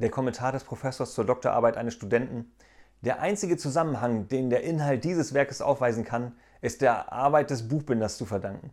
der Kommentar des Professors zur Doktorarbeit eines Studenten. Der einzige Zusammenhang, den der Inhalt dieses Werkes aufweisen kann, ist der Arbeit des Buchbinders zu verdanken.